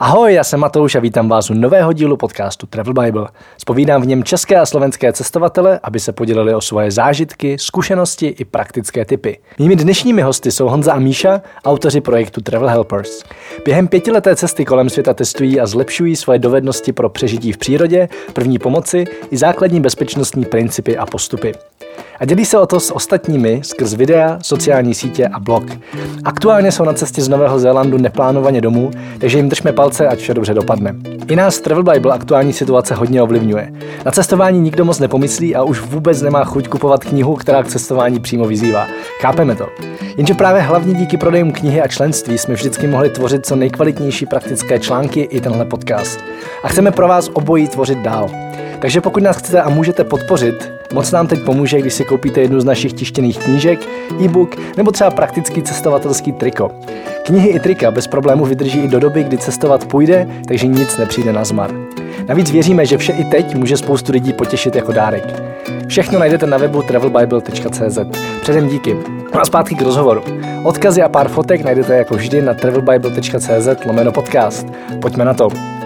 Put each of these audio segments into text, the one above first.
Ahoj, já jsem Matouš a vítám vás u nového dílu podcastu Travel Bible. Spovídám v něm české a slovenské cestovatele, aby se podělili o svoje zážitky, zkušenosti i praktické typy. Mými dnešními hosty jsou Honza a Míša, autoři projektu Travel Helpers. Během pětileté cesty kolem světa testují a zlepšují svoje dovednosti pro přežití v přírodě, první pomoci i základní bezpečnostní principy a postupy a dělí se o to s ostatními skrz videa, sociální sítě a blog. Aktuálně jsou na cestě z Nového Zélandu neplánovaně domů, takže jim držme palce, ať vše dobře dopadne. I nás Travel Bible aktuální situace hodně ovlivňuje. Na cestování nikdo moc nepomyslí a už vůbec nemá chuť kupovat knihu, která k cestování přímo vyzývá. Chápeme to. Jenže právě hlavně díky prodejům knihy a členství jsme vždycky mohli tvořit co nejkvalitnější praktické články i tenhle podcast. A chceme pro vás obojí tvořit dál. Takže pokud nás chcete a můžete podpořit, moc nám teď pomůže, když si koupíte jednu z našich tištěných knížek, e-book nebo třeba praktický cestovatelský triko. Knihy i trika bez problému vydrží i do doby, kdy cestovat půjde, takže nic nepřijde na zmar. Navíc věříme, že vše i teď může spoustu lidí potěšit jako dárek. Všechno najdete na webu travelbible.cz. Předem díky. No a zpátky k rozhovoru. Odkazy a pár fotek najdete jako vždy na travelbible.cz lomeno podcast. Pojďme na to.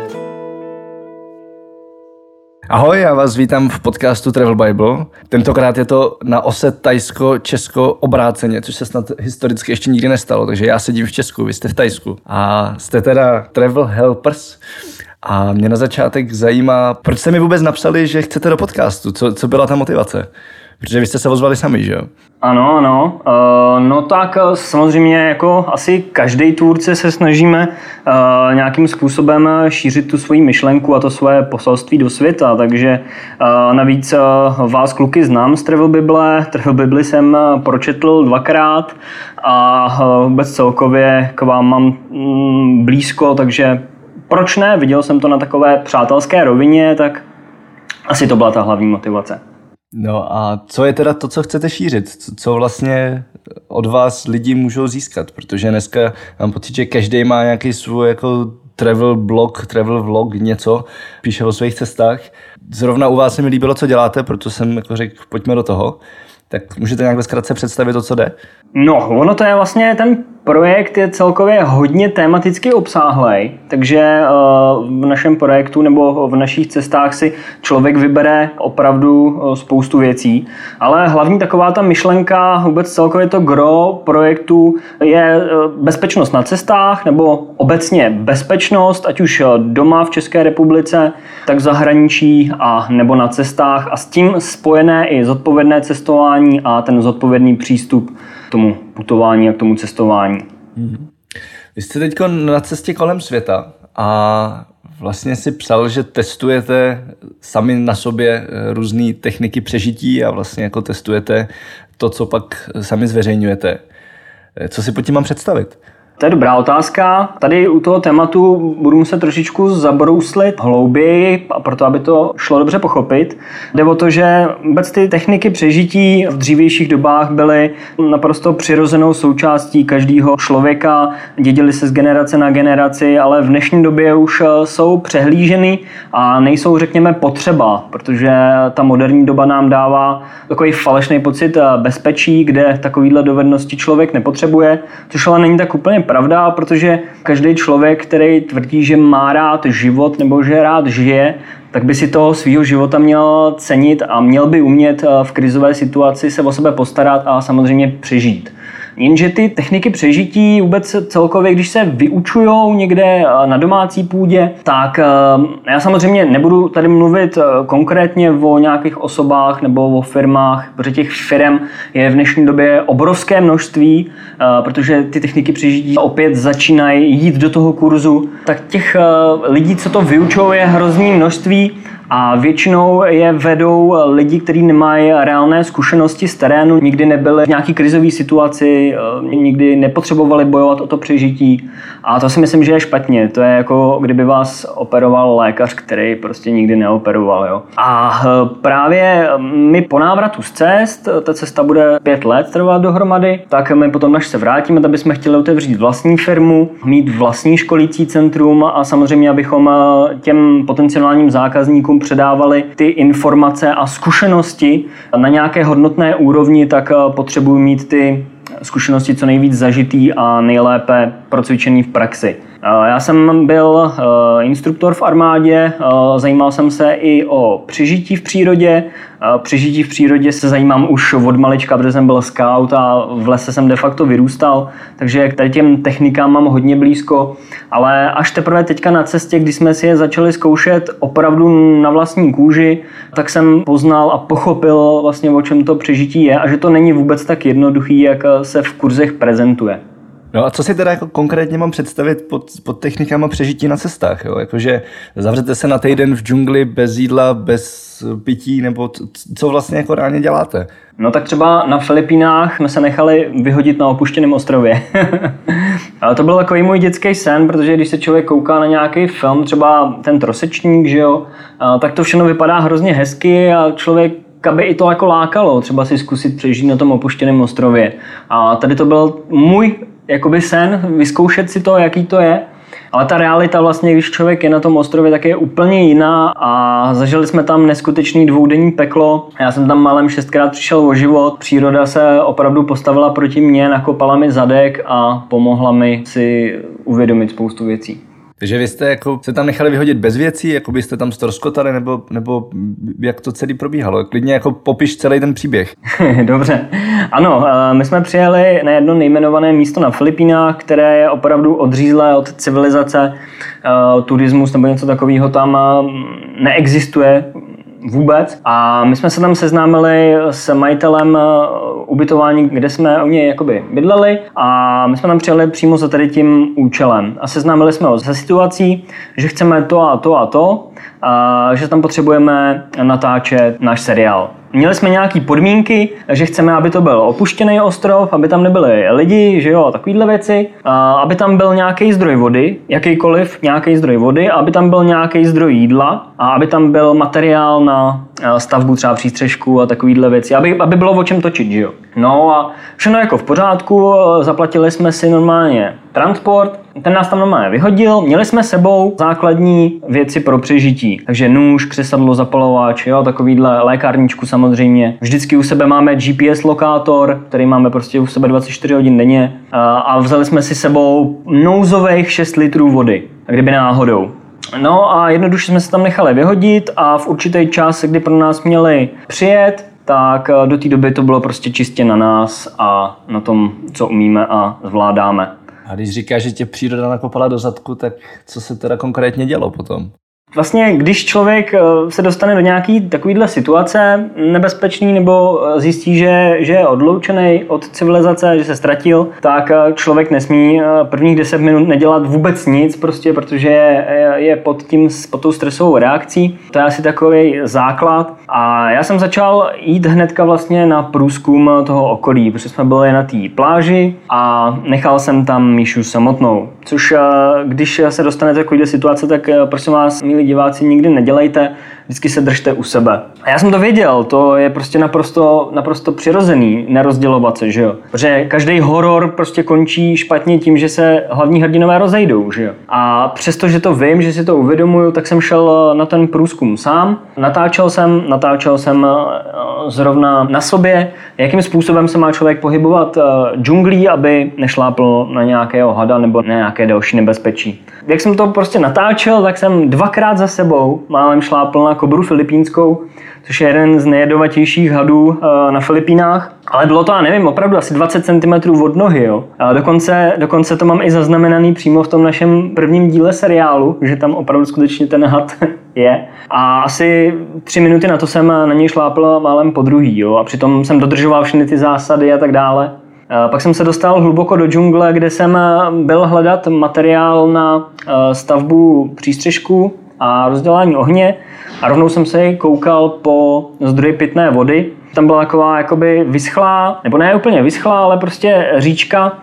Ahoj, já vás vítám v podcastu Travel Bible. Tentokrát je to na ose Tajsko-Česko obráceně, což se snad historicky ještě nikdy nestalo, takže já sedím v Česku, vy jste v Tajsku. A jste teda Travel Helpers. A mě na začátek zajímá, proč jste mi vůbec napsali, že chcete do podcastu? Co, co byla ta motivace? Protože vy jste se ozvali sami, že jo? Ano, ano. Uh, no tak uh, samozřejmě jako asi každý tvůrce se snažíme uh, nějakým způsobem šířit tu svoji myšlenku a to svoje poselství do světa, takže uh, navíc vás kluky znám z Travel Bible. Travel Bible jsem pročetl dvakrát a vůbec celkově k vám mám mm, blízko, takže proč ne? Viděl jsem to na takové přátelské rovině, tak asi to byla ta hlavní motivace. No a co je teda to, co chcete šířit? Co vlastně od vás lidi můžou získat? Protože dneska mám pocit, že každý má nějaký svůj jako travel blog, travel vlog, něco, píše o svých cestách. Zrovna u vás se mi líbilo, co děláte, proto jsem jako řekl, pojďme do toho. Tak můžete nějak zkratce představit to, co jde? No, ono to je vlastně, ten projekt je celkově hodně tematicky obsáhlej, takže eh, v našem projektu nebo v našich cestách si člověk vybere opravdu eh, spoustu věcí, ale hlavní taková ta myšlenka, vůbec celkově to gro projektu je eh, bezpečnost na cestách nebo obecně bezpečnost, ať už doma v České republice, tak v zahraničí a nebo na cestách a s tím spojené i zodpovědné cestování a ten zodpovědný přístup tomu putování a k tomu cestování. Mm-hmm. Vy jste teď na cestě kolem světa a vlastně si psal, že testujete sami na sobě eh, různé techniky přežití a vlastně jako testujete to, co pak sami zveřejňujete. Eh, co si pod tím mám představit? To je dobrá otázka. Tady u toho tématu budu muset trošičku zabrouslit hlouběji, a proto, aby to šlo dobře pochopit. Jde o to, že vůbec ty techniky přežití v dřívějších dobách byly naprosto přirozenou součástí každého člověka, dědili se z generace na generaci, ale v dnešní době už eh, jsou přehlíženy a nejsou, řekněme, potřeba, protože ta moderní doba nám dává takový falešný pocit eh, bezpečí, kde takovýhle dovednosti člověk nepotřebuje, což ale není tak úplně pravda, protože každý člověk, který tvrdí, že má rád život nebo že rád žije, tak by si toho svého života měl cenit a měl by umět eh, v krizové situaci se o sebe postarat a samozřejmě přežít. Jenže ty techniky přežití vůbec celkově, když se vyučují někde eh, na domácí půdě, tak eh, já samozřejmě nebudu tady mluvit eh, konkrétně o nějakých osobách nebo o firmách, protože těch firm je v dnešní době obrovské množství, protože ty techniky přežití opět začínají jít do toho kurzu, tak těch lidí, co to vyučují, je hrozný množství a většinou je vedou lidi, kteří nemají reálné zkušenosti z terénu, nikdy nebyli v nějaký krizové situaci, eh, nikdy nepotřebovali bojovat o to přežití. A to si myslím, že je špatně. To je jako kdyby vás operoval lékař, který prostě nikdy neoperoval. Jo. A eh, právě my po návratu z cest, ta cesta bude pět let trvat dohromady, tak my potom, až se vrátíme, tak bychom chtěli otevřít vlastní firmu, mít vlastní školící centrum a samozřejmě, abychom eh, těm potenciálním zákazníkům předávali ty informace a zkušenosti na nějaké hodnotné úrovni, tak eh, potřebuji mít ty zkušenosti co nejvíc zažitý a nejlépe procvičený v praxi. Já jsem byl instruktor v armádě, zajímal jsem se i o přežití v přírodě. Přežití v přírodě se zajímám už od malička, protože jsem byl scout a v lese jsem de facto vyrůstal, takže k těm technikám mám hodně blízko, ale až teprve teďka na cestě, kdy jsme si je začali zkoušet opravdu na vlastní kůži, tak jsem poznal a pochopil vlastně, o čem to přežití je a že to není vůbec tak jednoduchý, jak se v kurzech prezentuje. No a co si teda jako konkrétně mám představit pod, pod technikama přežití na cestách? Jo? Jakože zavřete se na týden v džungli bez jídla, bez pití, nebo co vlastně jako reálně děláte? No tak třeba na Filipínách jsme se nechali vyhodit na opuštěném ostrově. Ale to byl takový můj dětský sen, protože když se člověk kouká na nějaký film, třeba ten trosečník, že jo, tak to všechno vypadá hrozně hezky a člověk aby i to jako lákalo, třeba si zkusit přežít na tom opuštěném ostrově. A tady to byl můj jakoby sen, vyzkoušet si to, jaký to je. Ale ta realita vlastně, když člověk je na tom ostrově, tak je úplně jiná a zažili jsme tam neskutečný dvoudenní peklo. Já jsem tam malem šestkrát přišel o život. Příroda se opravdu postavila proti mně, nakopala mi zadek a pomohla mi si uvědomit spoustu věcí. Takže vy jste jako se tam nechali vyhodit bez věcí, jako byste tam storskotali, nebo, nebo jak to celý probíhalo? Klidně jako popiš celý ten příběh. Dobře. Ano, eh, my jsme přijeli na jedno nejmenované místo na Filipínách, které je opravdu odřízlé od civilizace. Eh, turismus nebo něco takového tam eh, neexistuje vůbec. A my jsme se tam seznámili s majitelem eh, ubytování, kde jsme oni jakoby bydleli a my jsme tam přijeli přímo za tady tím účelem. A seznámili jsme ho se situací, že chceme to a to a to, a že tam potřebujeme natáčet náš seriál. Měli jsme nějaké podmínky, že chceme, aby to byl opuštěný ostrov, aby tam nebyli lidi, že jo, takovýhle věci, a aby tam byl nějaký zdroj vody, jakýkoliv nějaký zdroj vody, aby tam byl nějaký zdroj jídla a aby tam byl materiál na stavbu třeba přístřežku a takovýhle věci, aby, aby bylo o čem točit, že jo. No a všechno jako v pořádku, zaplatili jsme si normálně transport, ten nás tam normálně vyhodil, měli jsme sebou základní věci pro přežití, takže nůž, křesadlo, zapalovač, jo, takovýhle lékárničku samozřejmě. Vždycky u sebe máme GPS lokátor, který máme prostě u sebe 24 hodin denně a vzali jsme si sebou nouzových 6 litrů vody, kdyby náhodou. No a jednoduše jsme se tam nechali vyhodit a v určitý čas, kdy pro nás měli přijet, tak eh, do té doby to bylo prostě čistě na nás a na tom, co umíme a zvládáme. A když říkáš, že tě příroda nakopala do zadku, tak co se teda konkrétně dělo potom? Vlastně, když člověk eh, se dostane do nějaké takovéhle situace nebezpečný nebo eh, zjistí, že, že je odloučený od civilizace, že se ztratil, tak eh, člověk nesmí prvních 10 minut nedělat vůbec nic, prostě, protože je, je pod, tím, pod tou stresovou reakcí. To je asi takový základ. A já jsem začal jít hnedka vlastně na průzkum toho okolí, protože jsme byli na té pláži a nechal jsem tam Míšu samotnou. Což když se dostanete do takovéhle situace, tak prosím vás, milí diváci, nikdy nedělejte, vždycky se držte u sebe. A já jsem to věděl, to je prostě naprosto, naprosto přirozený nerozdělovat se, že jo. Protože každý horor prostě končí špatně tím, že se hlavní hrdinové rozejdou, že jo. A přesto, že to vím, že si to uvědomuju, tak jsem šel na ten průzkum sám. Natáčel jsem, natáčel jsem eh, zrovna na sobě, jakým způsobem se má člověk pohybovat eh, džunglí, aby nešlápl na nějakého hada nebo na nějaké další nebezpečí. Jak jsem to prostě natáčel, tak jsem dvakrát za sebou málem šlápl na kobru filipínskou, což je jeden z nejjedovatějších hadů eh, na Filipínách. Ale bylo to, já nevím, opravdu asi 20 cm od nohy. Jo. A dokonce, dokonce to mám i zaznamenaný přímo v tom našem prvním díle seriálu, že tam opravdu skutečně ten had je. A asi tři minuty na to jsem na něj šlápl málem po druhý. Jo. A přitom jsem dodržoval všechny ty zásady a tak dále. A pak jsem se dostal hluboko do džungle, kde jsem byl hledat materiál na eh, stavbu přístřežku a rozdělání ohně a rovnou jsem se koukal po zdroji pitné vody. Tam byla taková jakoby vyschlá, nebo ne úplně vyschlá, ale prostě říčka,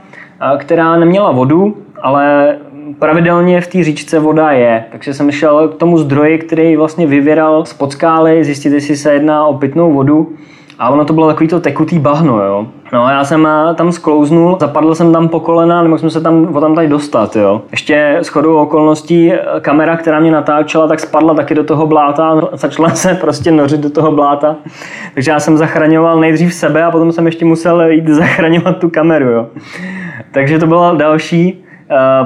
která neměla vodu, ale pravidelně v té říčce voda je. Takže jsem šel k tomu zdroji, který vlastně vyvěral z skály, zjistit, jestli se jedná o pitnou vodu. A ono to bylo takový to tekutý bahno, jo. No a já jsem eh, tam sklouznul, zapadl jsem tam po kolena, nemohl jsem se tam o tam tady dostat, jo. Ještě s chodou okolností eh, kamera, která mě natáčela, tak spadla taky do toho bláta a začala se prostě nořit do toho bláta. Takže já jsem zachraňoval nejdřív sebe a potom jsem ještě musel jít zachraňovat tu kameru, jo. Takže to byla další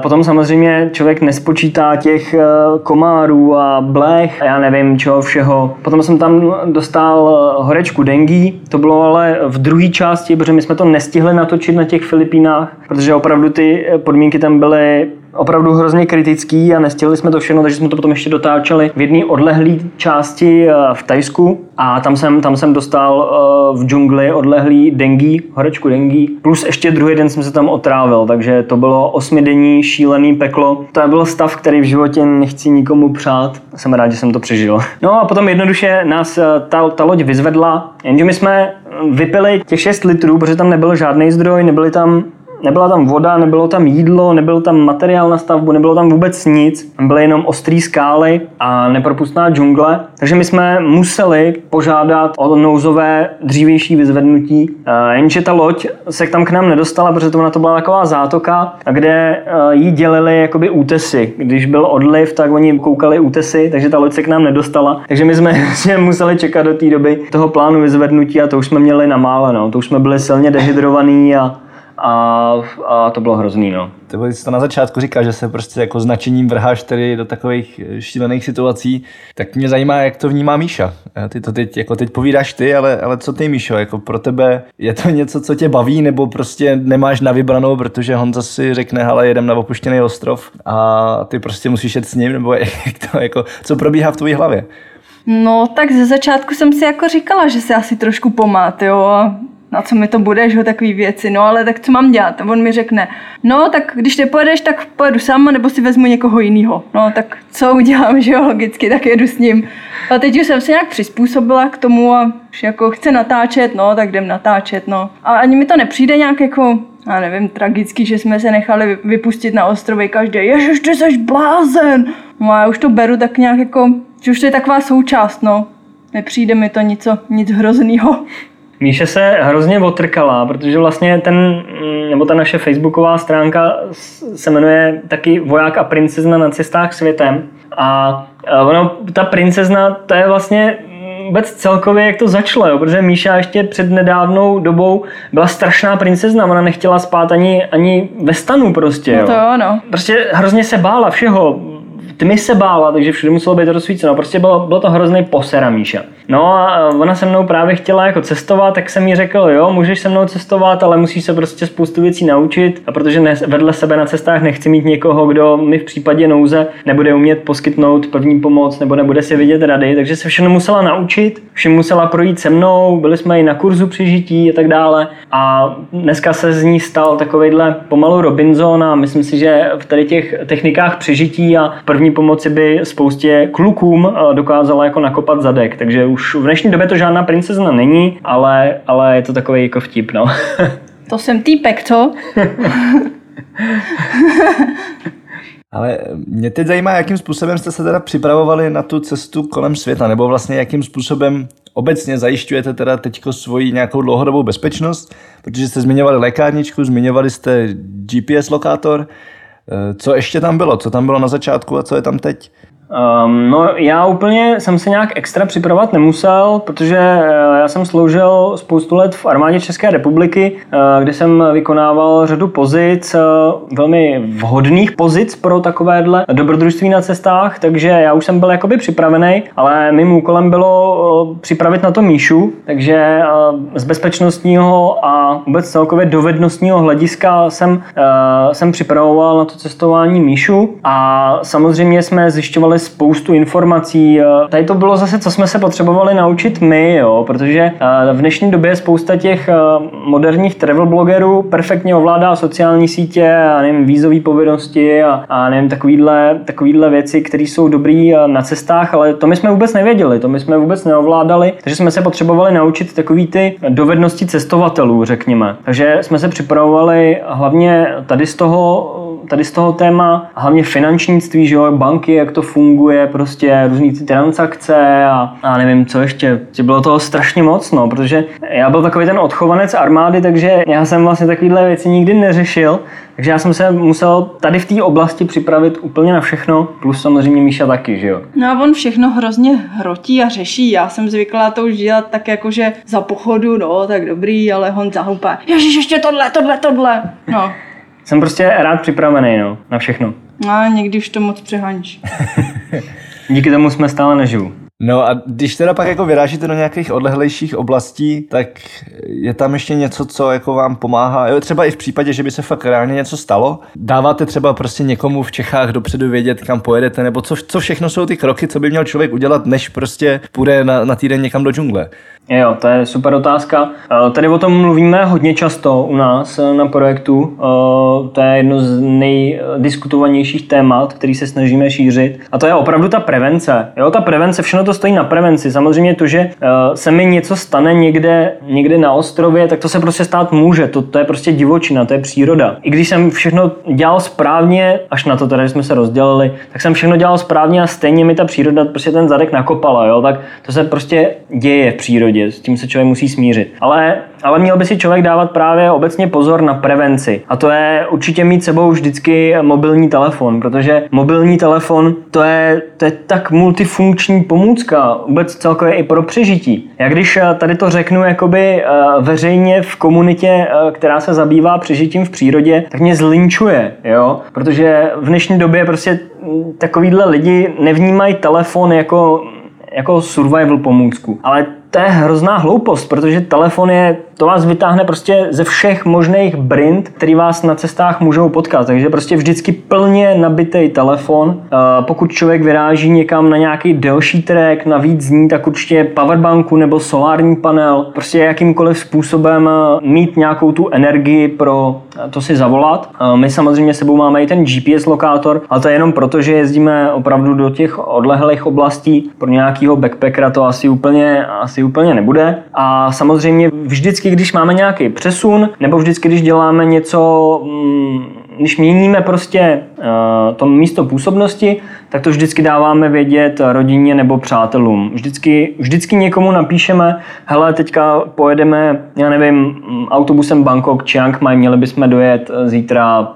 Potom samozřejmě člověk nespočítá těch komárů a blech a já nevím čeho všeho. Potom jsem tam dostal horečku dengue, to bylo ale v druhé části, protože my jsme to nestihli natočit na těch Filipínách, protože opravdu ty podmínky tam byly opravdu hrozně kritický a nestihli jsme to všechno, takže jsme to potom ještě dotáčeli v jedné odlehlé části eh, v Tajsku a tam jsem, tam jsem dostal eh, v džungli odlehlý dengue, horečku dengue, plus ještě druhý den jsem se tam otrávil, takže to bylo osmidenní šílený peklo. To byl stav, který v životě nechci nikomu přát. Jsem rád, že jsem to přežil. No a potom jednoduše nás eh, ta, ta loď vyzvedla, jenže my jsme vypili těch 6 litrů, protože tam nebyl žádný zdroj, nebyly tam nebyla tam voda, nebylo tam jídlo, nebyl tam materiál na stavbu, nebylo tam vůbec nic. Byly jenom ostrý skály a nepropustná džungle. Takže my jsme museli požádat o nouzové dřívější vyzvednutí. Eh, jenže ta loď se tam k nám nedostala, protože to na to byla taková zátoka, kde eh, jí dělili jakoby útesy. Když byl odliv, tak oni koukali útesy, takže ta loď se k nám nedostala. Takže my jsme museli čekat do té doby toho plánu vyzvednutí a to už jsme měli na mále. No. To už jsme byli silně dehydrovaný a a, a to bylo hrozný, no. Ty jsi to na začátku říkal, že se prostě jako značením vrháš tedy do takových eh, šílených situací, tak mě zajímá, jak to vnímá Míša. Ty to teď, jako teď povídáš ty, ale, ale co ty, Míšo, jako pro tebe je to něco, co tě baví, nebo prostě nemáš na vybranou, protože Honza si řekne, ale jedem na opuštěný ostrov a ty prostě musíš jet s ním, nebo jak to, jako, co probíhá v tvojí hlavě? No, tak ze začátku jsem si jako říkala, že se asi trošku pomát, jo, na co mi to bude, že takový věci, no ale tak co mám dělat? A on mi řekne, no tak když nepojedeš, tak pojedu sama, nebo si vezmu někoho jiného. No tak co udělám, že jo, logicky, tak jedu s ním. A teď už jsem se nějak přizpůsobila k tomu a už jako chce natáčet, no tak jdem natáčet, no. A ani mi to nepřijde nějak jako já nevím, tragicky, že jsme se nechali vypustit na ostrově každý, ježiš, ty jsi blázen. No a já už to beru tak nějak jako, že už to je taková součást, no. Nepřijde mi to nic, nic hroznýho. Míše se hrozně otrkala, protože vlastně ten, mm, nebo ta naše facebooková stránka se jmenuje taky Voják a princezna na cestách světem. A ono, ta princezna, to je vlastně vůbec celkově, jak to začalo, jo? protože Míša ještě před nedávnou dobou byla strašná princezna, ona nechtěla spát ani, ani ve stanu prostě. Jo? No to ano. Prostě hrozně se bála všeho, tmy se bála, takže všude muselo být rozsvíceno. Prostě bylo, bylo to hrozný posera Míša. No a ona se mnou právě chtěla jako cestovat, tak jsem jí řekl, jo, můžeš se mnou cestovat, ale musíš se prostě spoustu věcí naučit, a protože ne, vedle sebe na cestách nechci mít někoho, kdo mi v případě nouze nebude umět poskytnout první pomoc nebo nebude si vidět rady, takže se všechno musela naučit, všem musela projít se mnou, byli jsme i na kurzu přežití a tak dále. A dneska se z ní stal takovejhle pomalu Robinson a myslím si, že v tady těch technikách přežití a první pomoci by spoustě klukům dokázala jako nakopat zadek, takže už v dnešní době to žádná princezna není, ale, ale je to takový jako vtip, no. To jsem týpek, co? Ale mě teď zajímá, jakým způsobem jste se teda připravovali na tu cestu kolem světa, nebo vlastně jakým způsobem obecně zajišťujete teda teďko svoji nějakou dlouhodobou bezpečnost, protože jste zmiňovali lékárničku, zmiňovali jste GPS lokátor. Eh, co ještě tam bylo? Co tam bylo na začátku a co je tam teď? Um, no já úplně jsem se nějak extra připravovat nemusel, protože uh, já jsem sloužil spoustu let v armádě České republiky, uh, kde jsem vykonával řadu pozic, uh, velmi vhodných pozic pro takovéhle dobrodružství na cestách, takže já už jsem byl jakoby připravený, ale mým úkolem bylo připravit na to Míšu, takže z bezpečnostního a vůbec celkově dovednostního hlediska jsem, jsem připravoval na to cestování Míšu a samozřejmě jsme zjišťovali spoustu informací. Tady to bylo zase, co jsme se potřebovali naučit my, jo, protože v dnešní době spousta těch moderních travel blogerů perfektně ovládá sociální sítě a nevím, vízové povinnosti a, a nevím, takovýhle, takovýhle věci, které jsou dobré eh, na cestách, ale to my jsme vůbec nevěděli, to my jsme vůbec neovládali, takže jsme se potřebovali naučit takový ty dovednosti cestovatelů, řekněme. Takže jsme se připravovali hlavně tady z toho tady z toho téma, hlavně finančnictví, že jo, banky, jak to funguje, prostě různý ty transakce a, a nevím, co ještě. Bylo toho strašně moc, no, protože já byl takový ten odchovanec armády, takže já jsem vlastně takovéhle věci nikdy neřešil, takže já jsem se musel tady v té oblasti připravit úplně na všechno, plus samozřejmě Míša taky, že jo. No a on všechno hrozně hrotí a řeší. Já jsem zvyklá to už dělat tak jako, že za pochodu, no tak dobrý, ale on zahupá. Ježíš, ještě tohle, tohle, tohle. No, Jsem prostě rád připravený no, na všechno. No, někdy už to moc přeháníš. Díky tomu jsme stále naživu. No a když teda pak jako vyrážíte do nějakých odlehlejších oblastí, tak je tam ještě něco, co jako vám pomáhá, jo, třeba i v případě, že by se fakt reálně něco stalo. Dáváte třeba prostě někomu v Čechách dopředu vědět, kam pojedete, nebo co, co všechno jsou ty kroky, co by měl člověk udělat, než prostě půjde na, na týden někam do džungle. Jo, to je super otázka. Eh, tady o tom mluvíme hodně často u nás eh, na projektu. Eh, to je jedno z nejdiskutovanějších témat, který se snažíme šířit. A to je opravdu ta prevence. Jo, ta prevence, všechno to stojí na prevenci. Samozřejmě to, že se mi něco stane někde, někde na ostrově, tak to se prostě stát může. To, to je prostě divočina, to je příroda. I když jsem všechno dělal správně, až na to teda, že jsme se rozdělili, tak jsem všechno dělal správně a stejně mi ta příroda prostě ten zadek nakopala. Jo? Tak to se prostě děje v přírodě přírodě, s tím se člověk musí smířit. Ale, ale měl by si člověk dávat právě obecně pozor na prevenci. A to je určitě mít sebou vždycky mobilní telefon, protože mobilní telefon to je, to je tak multifunkční pomůcka, vůbec celkově i pro přežití. Já když eh, tady to řeknu jakoby eh, veřejně v komunitě, eh, která se zabývá přežitím v přírodě, tak mě zlinčuje, jo? Protože v dnešní době prostě mm, takovýhle lidi nevnímají telefon jako jako survival pomůcku. Ale to je hrozná hloupost, protože telefon je, to vás vytáhne prostě ze všech možných brind, který vás na cestách můžou potkat. Takže prostě vždycky plně nabitý telefon. Pokud člověk vyráží někam na nějaký delší trek, na víc dní, tak určitě powerbanku nebo solární panel, prostě jakýmkoliv způsobem mít nějakou tu energii pro to si zavolat. My samozřejmě sebou máme i ten GPS lokátor, ale to je jenom proto, že jezdíme opravdu do těch odlehlých oblastí. Pro nějakého backpackera to asi úplně, asi úplně nebude. A samozřejmě vždycky, když máme nějaký přesun, nebo vždycky, když děláme něco, mm, když měníme prostě uh, to místo působnosti, tak to vždycky dáváme vědět rodině nebo přátelům. Vždycky, vždycky někomu napíšeme, hele, teďka pojedeme, já nevím, autobusem Bangkok, Chiang Mai, měli bychom dojet zítra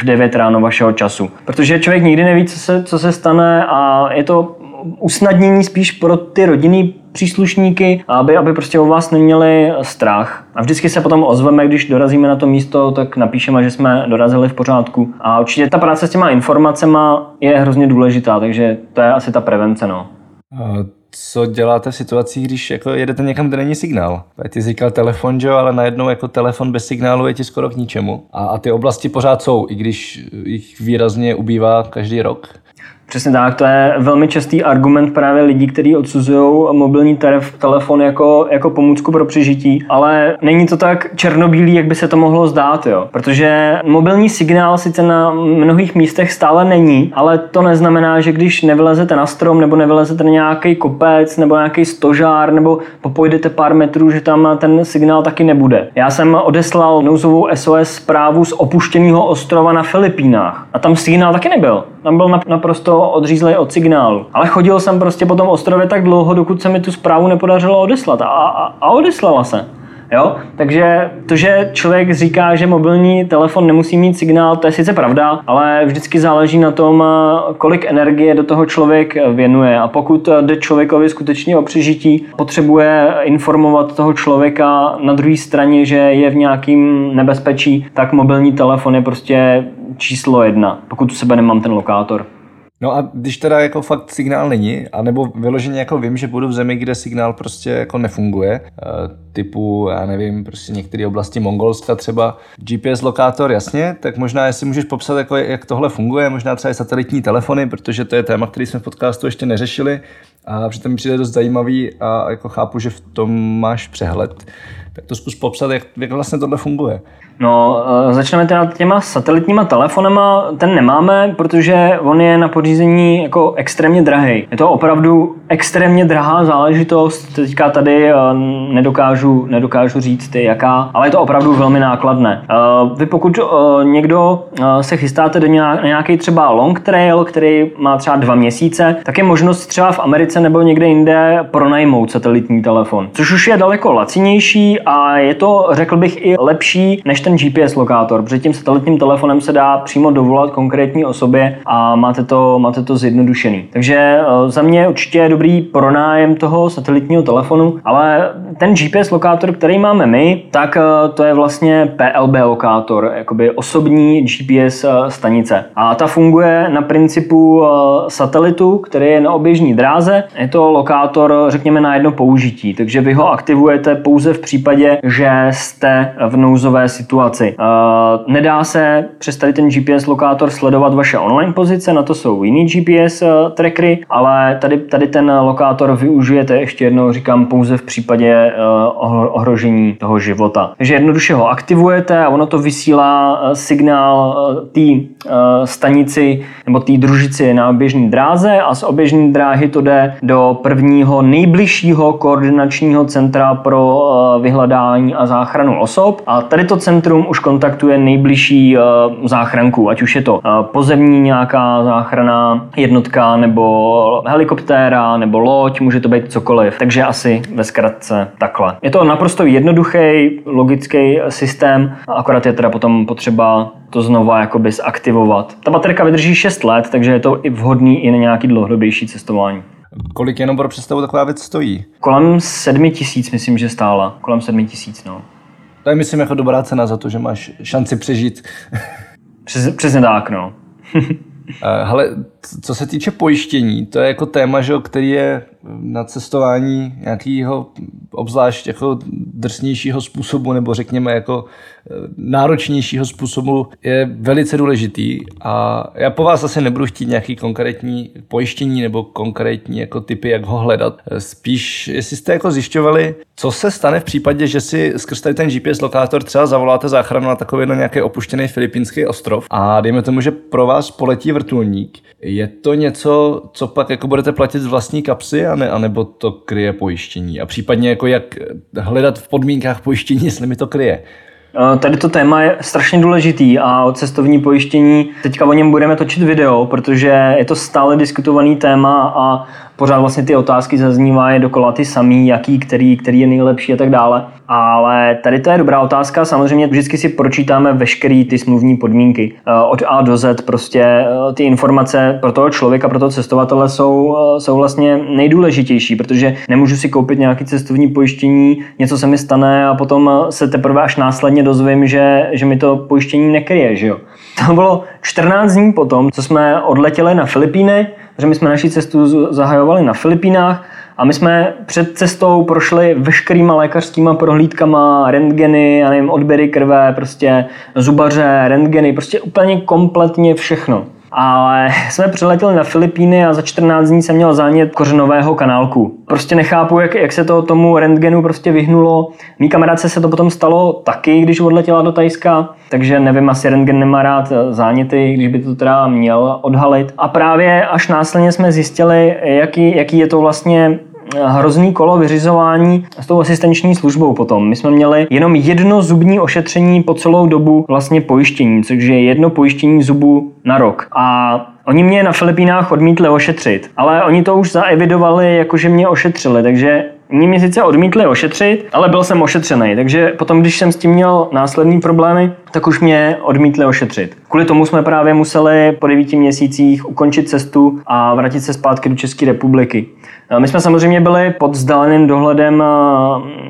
v 9 ráno vašeho času. Protože člověk nikdy neví, co se, co se stane a je to usnadnění spíš pro ty rodinný příslušníky, aby, aby prostě o vás neměli strach. A vždycky se potom ozveme, když dorazíme na to místo, tak napíšeme, že jsme dorazili v pořádku. A určitě ta práce s těma informacemi je hrozně důležitá, takže to je asi ta prevence. No. Co děláte v situacích, když jako jedete někam, kde není signál? Ty jsi říkal telefon, že? ale najednou jako telefon bez signálu je ti skoro k ničemu. A, a ty oblasti pořád jsou, i když jich výrazně ubývá každý rok. Přesně tak, to je velmi častý argument právě lidí, kteří odsuzují mobilní telefon jako, jako pomůcku pro přežití, ale není to tak černobílý, jak by se to mohlo zdát, jo. Protože mobilní signál sice na mnohých místech stále není, ale to neznamená, že když nevylezete na strom nebo nevylezete na nějaký kopec nebo nějaký stožár nebo popojdete pár metrů, že tam ten signál taky nebude. Já jsem odeslal nouzovou SOS zprávu z opuštěného ostrova na Filipínách a tam signál taky nebyl. Tam byl naprosto odřízlej od signálu. Ale chodil jsem prostě po tom ostrově tak dlouho, dokud se mi tu zprávu nepodařilo odeslat. A, a, a odeslala se. Jo? Takže to, že člověk říká, že mobilní telefon nemusí mít signál, to je sice pravda, ale vždycky záleží na tom, kolik energie do toho člověk věnuje. A pokud jde člověkovi skutečně o přežití, potřebuje informovat toho člověka na druhé straně, že je v nějakém nebezpečí, tak mobilní telefon je prostě číslo jedna, pokud u sebe nemám ten lokátor. No a když teda jako fakt signál není, anebo vyloženě jako vím, že budu v zemi, kde signál prostě jako nefunguje, eh, typu, já nevím, prostě některé oblasti Mongolska třeba, GPS lokátor, jasně, tak možná jestli můžeš popsat, jako jak tohle funguje, možná třeba i satelitní telefony, protože to je téma, který jsme v podcastu ještě neřešili a přitom mi přijde dost zajímavý a jako chápu, že v tom máš přehled. Tak to zkus popsat, jak, jak vlastně tohle funguje. No, eh, začneme teda těma satelitníma telefonama. Ten nemáme, protože on je na pořízení jako extrémně drahý. Je to opravdu extrémně drahá záležitost. Teďka tady eh, nedokážu, nedokážu říct jaká, ale je to opravdu velmi nákladné. Eh, vy pokud někdo se chystáte do nějaký třeba long trail, který má třeba dva měsíce, tak je možnost třeba v Americe nebo někde jinde pronajmout satelitní telefon. Což už je daleko lacinější a je to, řekl bych, i lepší než ten GPS lokátor, protože tím satelitním telefonem se dá přímo dovolat konkrétní osobě a máte to, máte to zjednodušený. Takže eh, za mě určitě je dobrý pronájem toho satelitního telefonu, ale ten GPS lokátor, který máme my, tak eh, to je vlastně PLB lokátor, jakoby osobní GPS eh, stanice. A ta funguje na principu satelitu, který je na oběžní dráze. Je to lokátor, řekněme, na jedno použití, takže vy ho aktivujete pouze v případě, že jste v nouzové situaci. Nedá se přes tady ten GPS lokátor sledovat vaše online pozice, na to jsou jiný GPS trackery, ale tady, tady ten lokátor využijete ještě jednou, říkám, pouze v případě ohrožení toho života. Takže jednoduše ho aktivujete a ono to vysílá signál té stanici nebo té družici na oběžní dráze a z oběžní dráhy to jde do prvního nejbližšího koordinačního centra pro vyhledání a záchranu osob a tady to centrum už kontaktuje nejbližší záchranku, ať už je to pozemní nějaká záchrana jednotka nebo helikoptéra nebo loď, může to být cokoliv. Takže asi ve zkratce takhle. Je to naprosto jednoduchý, logický systém, akorát je teda potom potřeba to znova jakoby zaktivovat. Ta baterka vydrží 6 let, takže je to i vhodný i na nějaký dlouhodobější cestování. Kolik jenom pro představu taková věc stojí? Kolem 7 tisíc, myslím, že stála. Kolem 7 tisíc, no. To je, myslím, jako dobrá cena za to, že máš šanci přežít. Přes, přesně tak, no. Ale co se týče pojištění, to je jako téma, že, který je na cestování nějakého obzvlášť jako drsnějšího způsobu nebo řekněme jako eh, náročnějšího způsobu je velice důležitý a já po vás asi nebudu chtít nějaký konkrétní pojištění nebo konkrétní jako typy, jak ho hledat. Spíš, jestli jste jako zjišťovali, co se stane v případě, že si skrz tady ten GPS lokátor třeba zavoláte záchranu na takový na nějaký opuštěný filipínský ostrov a dejme tomu, že pro vás poletí vrtulník. Je to něco, co pak jako budete platit z vlastní kapsy a ne, anebo to kryje pojištění? A případně jako jak hledat v podmínkách pojištění, jestli mi to kryje? Tady to téma je strašně důležitý a o cestovní pojištění teďka o něm budeme točit video, protože je to stále diskutovaný téma a pořád vlastně ty otázky zaznívají dokola ty samý, jaký, který, který je nejlepší a tak dále. Ale tady to je dobrá otázka. Samozřejmě vždycky si pročítáme veškeré ty smluvní podmínky. Eh, od A do Z prostě eh, ty informace pro toho člověka, pro toho cestovatele jsou, eh, jsou vlastně nejdůležitější, protože nemůžu si koupit nějaký cestovní pojištění, něco se mi stane a potom se teprve až následně dozvím, že, že mi to pojištění nekryje. Že jo? To bylo 14 dní potom, co jsme odletěli na Filipíny, že my jsme naši cestu zahajovali na Filipínách a my jsme před cestou prošli veškerýma lékařskýma prohlídkama, rentgeny, já nevím, odběry krve, prostě zubaře, rentgeny, prostě úplně kompletně všechno. Ale jsme přiletěli na Filipíny a za 14 dní jsem měl zánět kořenového kanálku. Prostě nechápu, jak, jak se to tomu rentgenu prostě vyhnulo. Mí kamarádce se to potom stalo taky, když odletěla do Tajska, takže nevím, asi rentgen nemá rád záněty, když by to teda měl odhalit. A právě až následně jsme zjistili, jaký, jaký je to vlastně hrozný kolo vyřizování s tou asistenční službou potom. My jsme měli jenom jedno zubní ošetření po celou dobu vlastně pojištění, což je jedno pojištění zubu na rok. A Oni mě na Filipínách odmítli ošetřit, ale oni to už zaevidovali, jakože mě ošetřili, takže Oni mě sice odmítli ošetřit, ale byl jsem ošetřený, takže potom, když jsem s tím měl následní problémy, tak už mě odmítli ošetřit. Kvůli tomu jsme právě museli po devíti měsících ukončit cestu a vrátit se zpátky do České republiky. My jsme samozřejmě byli pod vzdáleným dohledem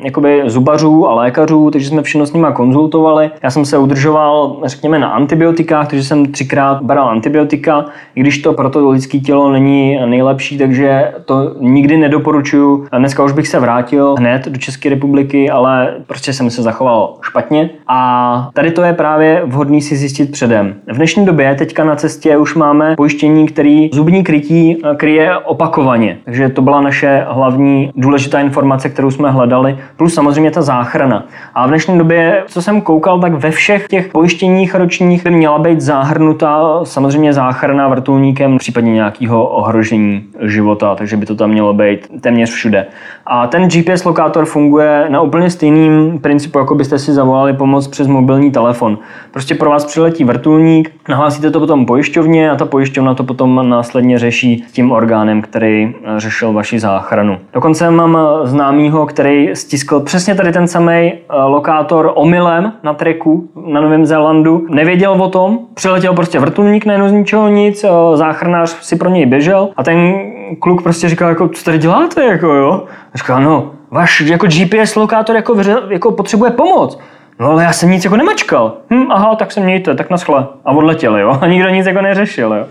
jakoby zubařů a lékařů, takže jsme všechno s nimi konzultovali. Já jsem se udržoval, řekněme, na antibiotikách, takže jsem třikrát bral antibiotika, i když to pro to lidské tělo není nejlepší, takže to nikdy nedoporučuju. Dneska už bych se vrátil hned do České republiky, ale prostě jsem se zachoval špatně. A tady to je právě vhodný si zjistit předem. V dnešní době teďka na cestě už máme pojištění, který zubní krytí kryje opakovaně. Takže to byla naše hlavní důležitá informace, kterou jsme hledali, plus samozřejmě ta záchrana. A v dnešní době, co jsem koukal, tak ve všech těch pojištěních ročních by měla být zahrnuta samozřejmě záchrana vrtulníkem, případně nějakého ohrožení života, takže by to tam mělo být téměř všude. A ten GPS lokátor funguje na úplně stejným principu, jako byste si zavolali pomoc přes mobilní telefon. Prostě pro vás přiletí vrtulník, nahlásíte to potom pojišťovně a ta pojišťovna to potom následně řeší tím orgánem, který řešil vaši záchranu. Dokonce mám známýho, který stiskl přesně tady ten samý eh, lokátor omylem na treku na Novém Zélandu. Nevěděl o tom, přiletěl prostě vrtulník, najednou z ničeho nic, eh, záchranář si pro něj běžel a ten kluk prostě říkal, jako, co tady děláte, jako jo? A říkal, no, váš jako GPS lokátor jako, jako potřebuje pomoc. No ale já jsem nic jako nemačkal. Hm, aha, tak se mějte, tak naschle. A odletěli, jo. A nikdo nic jako neřešil, jo.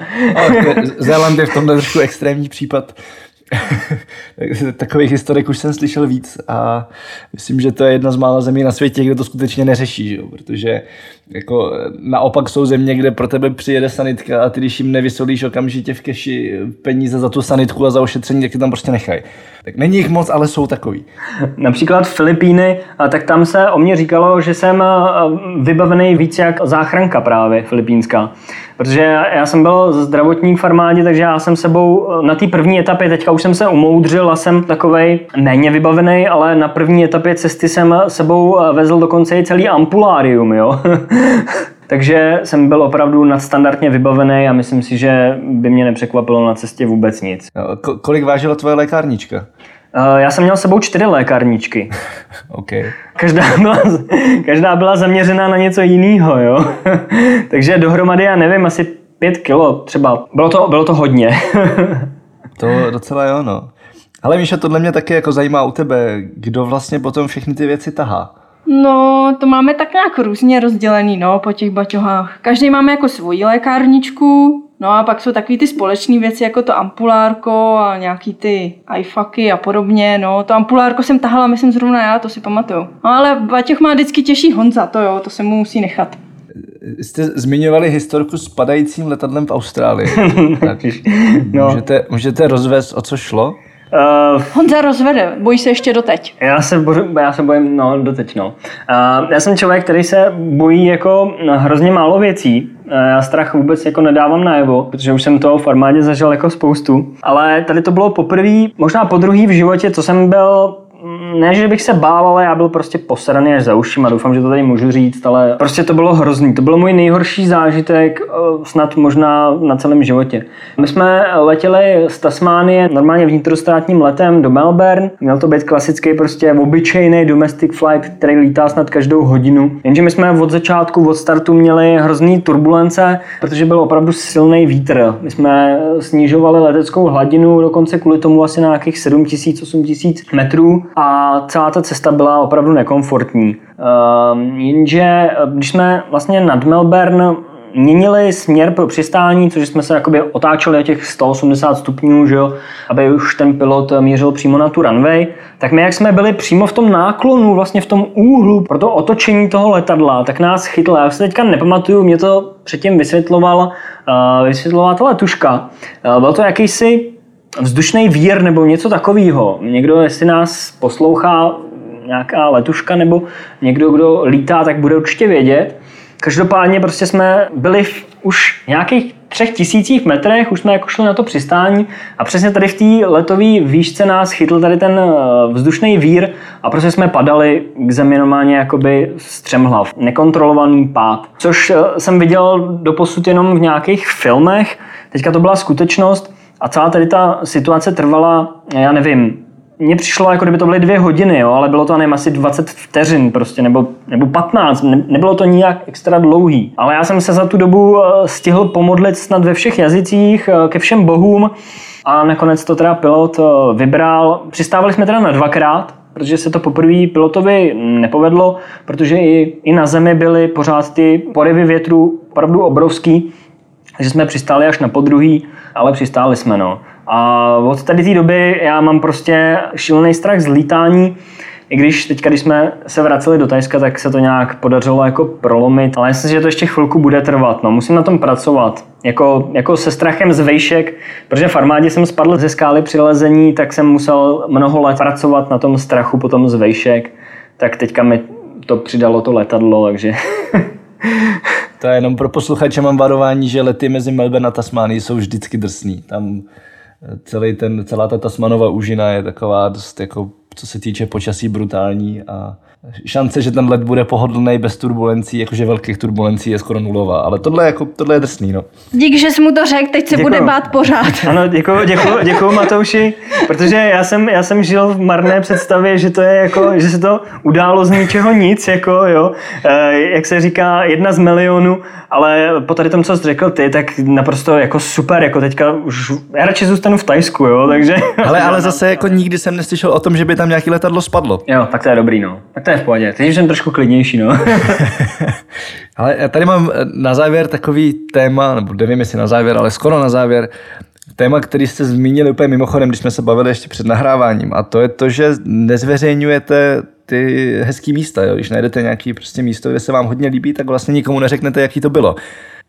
Zéland je v tomhle trošku extrémní případ. Takových historik už jsem slyšel víc a myslím, že to je jedna z mála zemí na světě, kde to skutečně neřeší, že? protože jako naopak jsou země, kde pro tebe přijede sanitka a ty, když jim nevysolíš okamžitě v keši peníze za tu sanitku a za ošetření, tak ty tam prostě nechají. Tak není jich moc, ale jsou takový. Například Filipíny, tak tam se o mě říkalo, že jsem vybavený víc jak záchranka právě filipínská. Protože já jsem byl zdravotník v armádě, takže já jsem sebou na té první etapě, teďka už jsem se umoudřil a jsem takovej méně vybavený, ale na první etapě cesty jsem sebou vezl dokonce i celý ampulárium, jo. Takže jsem byl opravdu nadstandardně vybavený a myslím si, že by mě nepřekvapilo na cestě vůbec nic. Kolik vážila tvoje lékárnička? Eh, já jsem měl s sebou čtyři lékárničky. okay. každá, byla, každá byla zaměřená na něco jiného, jo. Takže dohromady, já nevím, asi pět kilo třeba. Bylo to, bylo to hodně. To docela jo, no. Ale Míša, tohle mě taky jako zajímá u tebe, kdo vlastně potom všechny ty věci tahá. No, to máme tak nějak různě rozdělený, no, po těch baťohách. Každý máme jako svoji lékárničku, no a pak jsou takový ty společné věci, jako to ampulárko a nějaký ty iFaky a podobně, no. To ampulárko jsem tahala, myslím zrovna já, to si pamatuju. No ale baťoch má vždycky těžší Honza, to jo, to se mu musí nechat. Jste zmiňovali historku s padajícím letadlem v Austrálii. tak no. můžete, můžete rozvést, o co šlo? Uh, Honza rozvede, bojí se ještě doteď. Já se, božu, já se bojím, no doteď no. Uh, já jsem člověk, který se bojí jako hrozně málo věcí. Uh, já strach vůbec jako nedávám najevo, protože už jsem to v armádě zažil jako spoustu. Ale tady to bylo poprvé, možná po druhý v životě, co jsem byl ne, že bych se bál, ale já byl prostě posraný až za ušima. Doufám, že to tady můžu říct, ale prostě to bylo hrozný. To byl můj nejhorší zážitek, eh, snad možná na celém životě. My jsme letěli z Tasmánie normálně vnitrostátním letem do Melbourne. Měl to být klasický prostě obyčejný domestic flight, který lítá snad každou hodinu. Jenže my jsme od začátku, od startu měli hrozný turbulence, protože byl opravdu silný vítr. My jsme snižovali leteckou hladinu dokonce kvůli tomu asi na nějakých 7000-8000 metrů a celá ta cesta byla opravdu nekomfortní. Ehm, jenže když jsme vlastně nad Melbourne měnili směr pro přistání, což jsme se jakoby otáčeli o těch 180 stupňů, že jo, aby už ten pilot mířil přímo na tu runway, tak my jak jsme byli přímo v tom náklonu, vlastně v tom úhlu pro to otočení toho letadla, tak nás chytla. Já se teďka nepamatuju, mě to předtím vysvětloval, uh, vysvětlovala ta letuška. Byl to jakýsi vzdušný vír nebo něco takového. Někdo, jestli nás poslouchá, nějaká letuška nebo někdo, kdo lítá, tak bude určitě vědět. Každopádně prostě jsme byli v už nějakých třech tisících metrech, už jsme jako šli na to přistání a přesně tady v té letové výšce nás chytl tady ten eh, vzdušný vír a prostě jsme padali k zemi normálně jakoby střemhlav. Nekontrolovaný pád. Což eh, jsem viděl doposud jenom v nějakých filmech, teďka to byla skutečnost a celá tady ta situace trvala, já nevím, mně přišlo, jako kdyby to byly dvě hodiny, jo, ale bylo to nevím, asi 20 vteřin prostě, nebo, nebo 15, ne, nebylo to nijak extra dlouhý. Ale já jsem se za tu dobu eh, stihl pomodlit snad ve všech jazycích, eh, ke všem bohům a nakonec to teda pilot eh, vybral. Přistávali jsme teda na dvakrát, protože se to poprvé pilotovi nepovedlo, protože i, i na zemi byly pořád ty porivy větru opravdu obrovský, takže jsme přistáli až na podruhý, ale přistáli jsme, no. A od tady té doby já mám prostě šílený strach z lítání, i když teď, když jsme se vraceli do Tajska, tak se to nějak podařilo jako prolomit, ale myslím, že to ještě chvilku bude trvat. No, musím na tom pracovat. Jako, jako se strachem z vejšek, protože v armádě jsem spadl ze skály při lezení, tak jsem musel mnoho let pracovat na tom strachu potom z vejšek. Tak teďka mi to přidalo to letadlo, takže To je jenom pro posluchače mám varování, že lety mezi Melbourne a Tasmánii jsou vždycky drsný. Tam eh, celý ten, celá ta Tasmanova úžina je taková dost jako co se týče počasí brutální a šance, že ten let bude pohodlný bez turbulencí, jakože velkých turbulencí je skoro nulová, ale tohle, je jako, tohle je drsný, no. Dík, že jsi mu to řekl, teď se Děkuju. bude bát pořád. Ano, děkuji, děkuji, děkuji Matouši, protože já jsem, já jsem žil v marné představě, že to je jako, že se to událo z ničeho nic, jako jo, e, jak se říká, jedna z milionů, ale po tady tom, co jsi řekl ty, tak naprosto jako super, jako teďka už, já radši zůstanu v Tajsku, jo, takže... Ale, ale zase jako nikdy jsem neslyšel o tom, že by tam nějaký letadlo spadlo. Jo, tak to je dobrý, no. Tak to je v pohodě. Teď jsem trošku klidnější, no. Ale já tady mám eh, na závěr takový téma, nebo nevím jestli na závěr, ale skoro na závěr, téma, který jste zmínili úplně mimochodem, když jsme se bavili ještě před nahráváním, a to je to, že nezveřejňujete ty hezký místa. Jo? Když najdete nějaký prostě místo, kde se vám hodně líbí, tak vlastně nikomu neřeknete, jaký to bylo.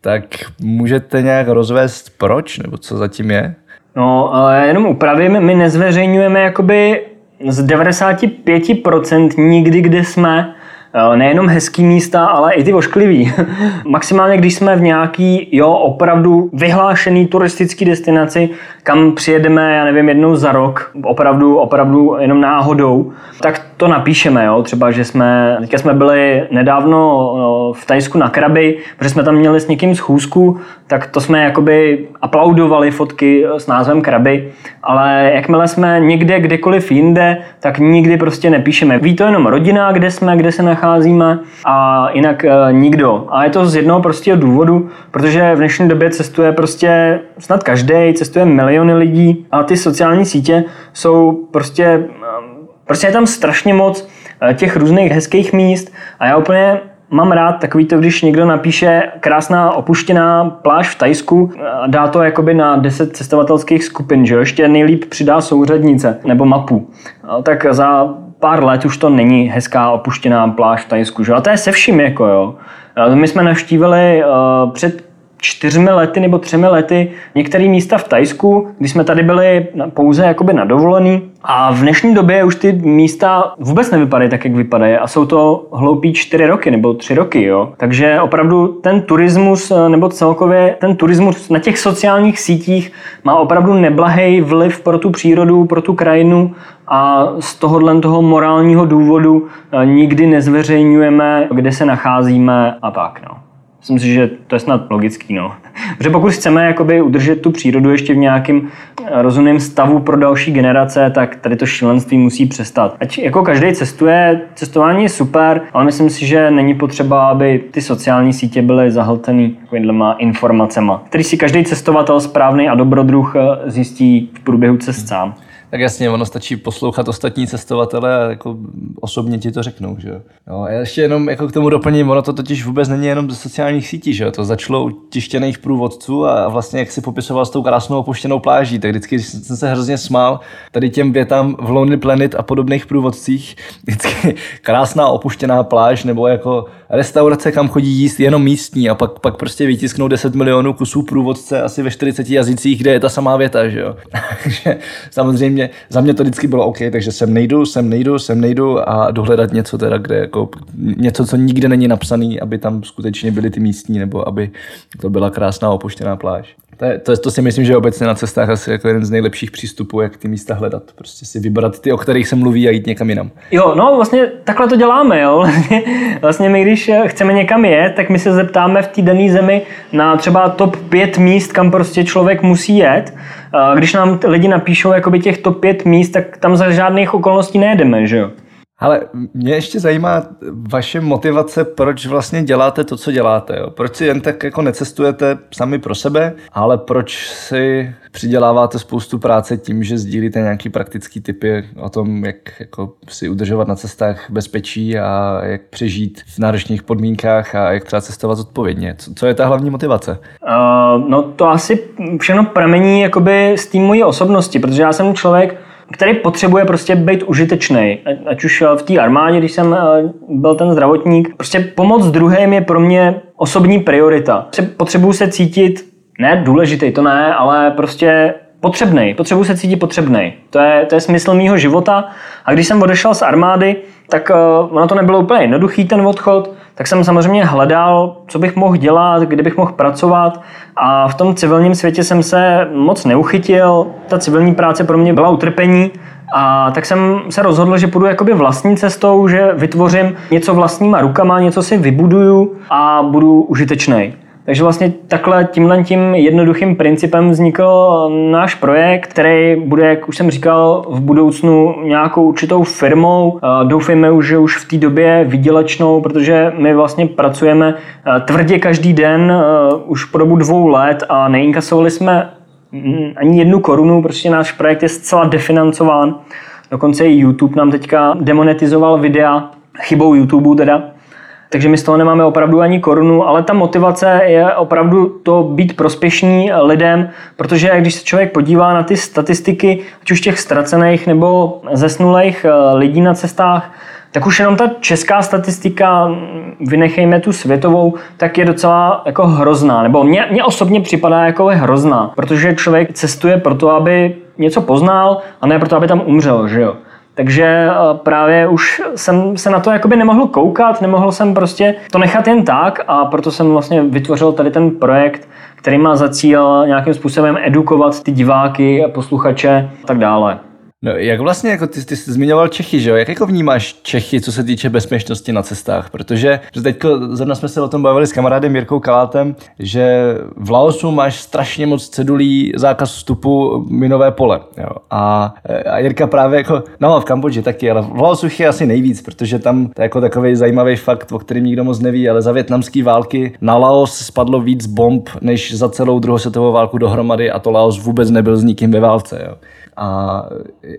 Tak můžete nějak rozvést proč, nebo co zatím je? No, ale jenom upravím, my nezveřejňujeme jakoby z 95% nikdy, kde jsme, eh, nejenom hezký místa, ale i ty ošklivý. Maximálně, když jsme v nějaký, jo, opravdu vyhlášený turistický destinaci, kam přijedeme, já nevím, jednou za rok, opravdu, opravdu jenom náhodou, tak to napíšeme, jo. Třeba, že jsme, teďka jsme byli nedávno v Tajsku na Krabi, protože jsme tam měli s někým schůzku, tak to jsme jakoby aplaudovali fotky s názvem Krabi, ale jakmile jsme někde, kdekoliv jinde, tak nikdy prostě nepíšeme. Ví to jenom rodina, kde jsme, kde se nacházíme a jinak e, nikdo. A je to z jednoho prostého důvodu, protože v dnešní době cestuje prostě snad každý, cestuje miliony lidí a ty sociální sítě jsou prostě, e, prostě je tam strašně moc e, těch různých hezkých míst a já úplně mám rád takový to, když někdo napíše krásná opuštěná pláž v Tajsku, a dá to jakoby na 10 cestovatelských skupin, že jo? ještě nejlíp přidá souřadnice nebo mapu. A tak za pár let už to není hezká opuštěná pláž v Tajsku, že? A to je se vším, jako jo. My jsme navštívili uh, před čtyřmi lety nebo třemi lety některé místa v Tajsku, kdy jsme tady byli pouze jakoby na dovolený. A v dnešní době už ty místa vůbec nevypadají tak, jak vypadají a jsou to hloupí čtyři roky nebo tři roky, jo. Takže opravdu ten turismus nebo celkově ten turismus na těch sociálních sítích má opravdu neblahý vliv pro tu přírodu, pro tu krajinu a z tohohle toho morálního důvodu nikdy nezveřejňujeme, kde se nacházíme a tak, no. Myslím si, že to je snad logický. No. Protože pokud chceme jakoby udržet tu přírodu ještě v nějakém rozumném stavu pro další generace, tak tady to šílenství musí přestat. Ať jako každý cestuje, cestování je super, ale myslím si, že není potřeba, aby ty sociální sítě byly zahltený takovýmhle informacema, který si každý cestovatel správný a dobrodruh zjistí v průběhu cest sám. Tak jasně, ono stačí poslouchat ostatní cestovatele a jako osobně ti to řeknou, že jo. No, já ještě jenom jako k tomu doplním, ono to totiž vůbec není jenom ze sociálních sítí, že. To začalo u tištěných průvodců a vlastně jak si popisoval s tou krásnou opuštěnou pláží, tak vždycky jsem se hrozně smál tady těm větám v Lonely Planet a podobných průvodcích. Vždycky krásná opuštěná pláž nebo jako restaurace, kam chodí jíst jenom místní a pak, pak prostě vytisknou 10 milionů kusů průvodce asi ve 40 jazycích, kde je ta samá věta, že jo. Takže samozřejmě mě, za mě to vždycky bylo OK, takže sem nejdu, sem nejdu, sem nejdu a dohledat něco teda, kde jako něco, co nikde není napsaný, aby tam skutečně byly ty místní, nebo aby to byla krásná opuštěná pláž. To, je, to, to si myslím, že obecně na cestách asi jako jeden z nejlepších přístupů, jak ty místa hledat. Prostě si vybrat ty, o kterých se mluví a jít někam jinam. Jo, no vlastně takhle to děláme, jo. Vlastně my, když chceme někam jet, tak my se zeptáme v té dané zemi na třeba top 5 míst, kam prostě člověk musí jet. Když nám lidi napíšou jakoby těch top 5 míst, tak tam za žádných okolností nejedeme, že jo. Ale mě ještě zajímá vaše motivace, proč vlastně děláte to, co děláte. Jo? Proč si jen tak jako necestujete sami pro sebe, ale proč si přiděláváte spoustu práce tím, že sdílíte nějaký praktický typy o tom, jak jako si udržovat na cestách bezpečí a jak přežít v náročných podmínkách a jak třeba cestovat odpovědně. Co, co je ta hlavní motivace? Uh, no to asi všechno pramení jakoby z té mojí osobnosti, protože já jsem člověk, který potřebuje prostě být užitečný. Ať už v té armádě, když jsem eh, byl ten zdravotník. Prostě pomoc druhým je pro mě osobní priorita. Potřebuju se cítit, ne důležitý, to ne, ale prostě potřebný. Potřebuji se cítit potřebný. To je, to je smysl mýho života. A když jsem odešel z armády, tak uh, ono to nebylo úplně jednoduchý ten odchod, tak jsem samozřejmě hledal, co bych mohl dělat, kde bych mohl pracovat a v tom civilním světě jsem se moc neuchytil. Ta civilní práce pro mě byla utrpení A tak jsem se rozhodl, že půjdu jakoby vlastní cestou, že vytvořím něco vlastníma rukama, něco si vybuduju a budu užitečný. Takže vlastně takhle tímhle tím jednoduchým principem vznikl náš projekt, který bude, jak už jsem říkal, v budoucnu nějakou určitou firmou. Doufejme už, že už v té době vydělečnou, protože my vlastně pracujeme tvrdě každý den už po dobu dvou let a neinkasovali jsme ani jednu korunu, prostě náš projekt je zcela definancován. Dokonce i YouTube nám teďka demonetizoval videa, chybou YouTube teda, takže my z toho nemáme opravdu ani korunu, ale ta motivace je opravdu to být prospěšný lidem, protože když se člověk podívá na ty statistiky, ať už těch ztracených nebo zesnulých eh, lidí na cestách, tak už jenom ta česká statistika, vynechejme tu světovou, tak je docela jako hrozná. Nebo mě, mě osobně připadá jako hrozná, protože člověk cestuje proto, aby něco poznal a ne proto, aby tam umřel, že jo. Takže eh, právě už jsem se na to jakoby nemohl koukat, nemohl jsem prostě to nechat jen tak a proto jsem vlastně vytvořil tady ten projekt, který má za cíl nějakým způsobem edukovat ty diváky, posluchače a tak dále. No, jak vlastně, jako ty, ty jsi zmiňoval Čechy, že jo? Jak jako vnímáš Čechy, co se týče bezpečnosti na cestách? Protože že teď zrovna jsme se o tom bavili s kamarádem Jirkou Kalátem, že v Laosu máš strašně moc cedulí zákaz vstupu minové pole. Jo? A, a Jirka právě jako, no v Kambodži taky, ale v Laosu je asi nejvíc, protože tam to je jako takový zajímavý fakt, o kterém nikdo moc neví, ale za větnamské války na Laos spadlo víc bomb, než za celou druhou světovou válku dohromady a to Laos vůbec nebyl s nikým ve válce. Jo? A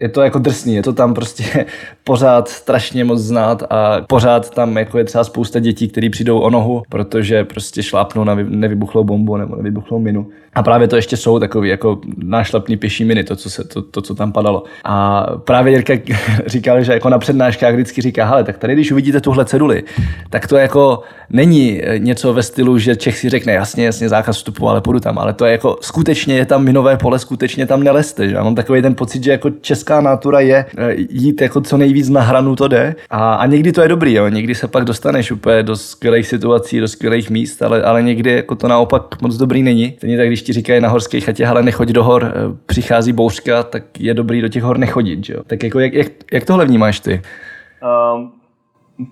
je to jako drsný, je to tam prostě pořád strašně moc znát a pořád tam jako je třeba spousta dětí, kteří přijdou o nohu, protože prostě šlápnou na nevybuchlou bombu nebo nevybuchlou minu. A právě to ještě jsou takový jako nášlepný pěší miny, to co, se, to, to, co tam padalo. A právě Jirka říkal, že jako na přednáškách vždycky říká, hele, tak tady, když uvidíte tuhle ceduli, tak to jako není něco ve stylu, že Čech si řekne, jasně, jasně, zákaz vstupu, ale půjdu tam, ale to je jako skutečně je tam minové pole, skutečně tam neleste. Že? Já mám takový ten pocit, že jako česká natura je eh, jít jako co nejvíc na hranu to jde. A, a někdy to je dobrý, jo? někdy se pak dostaneš úplně do skvělých situací, do skvělých míst, ale, ale někdy jako to naopak moc dobrý není. Stejně tak, když ti říkají na horské chatě, ale nechoď do hor, eh, přichází bouřka, tak je dobrý do těch hor nechodit. Jo? Tak jako jak, jak, jak tohle vnímáš ty? Um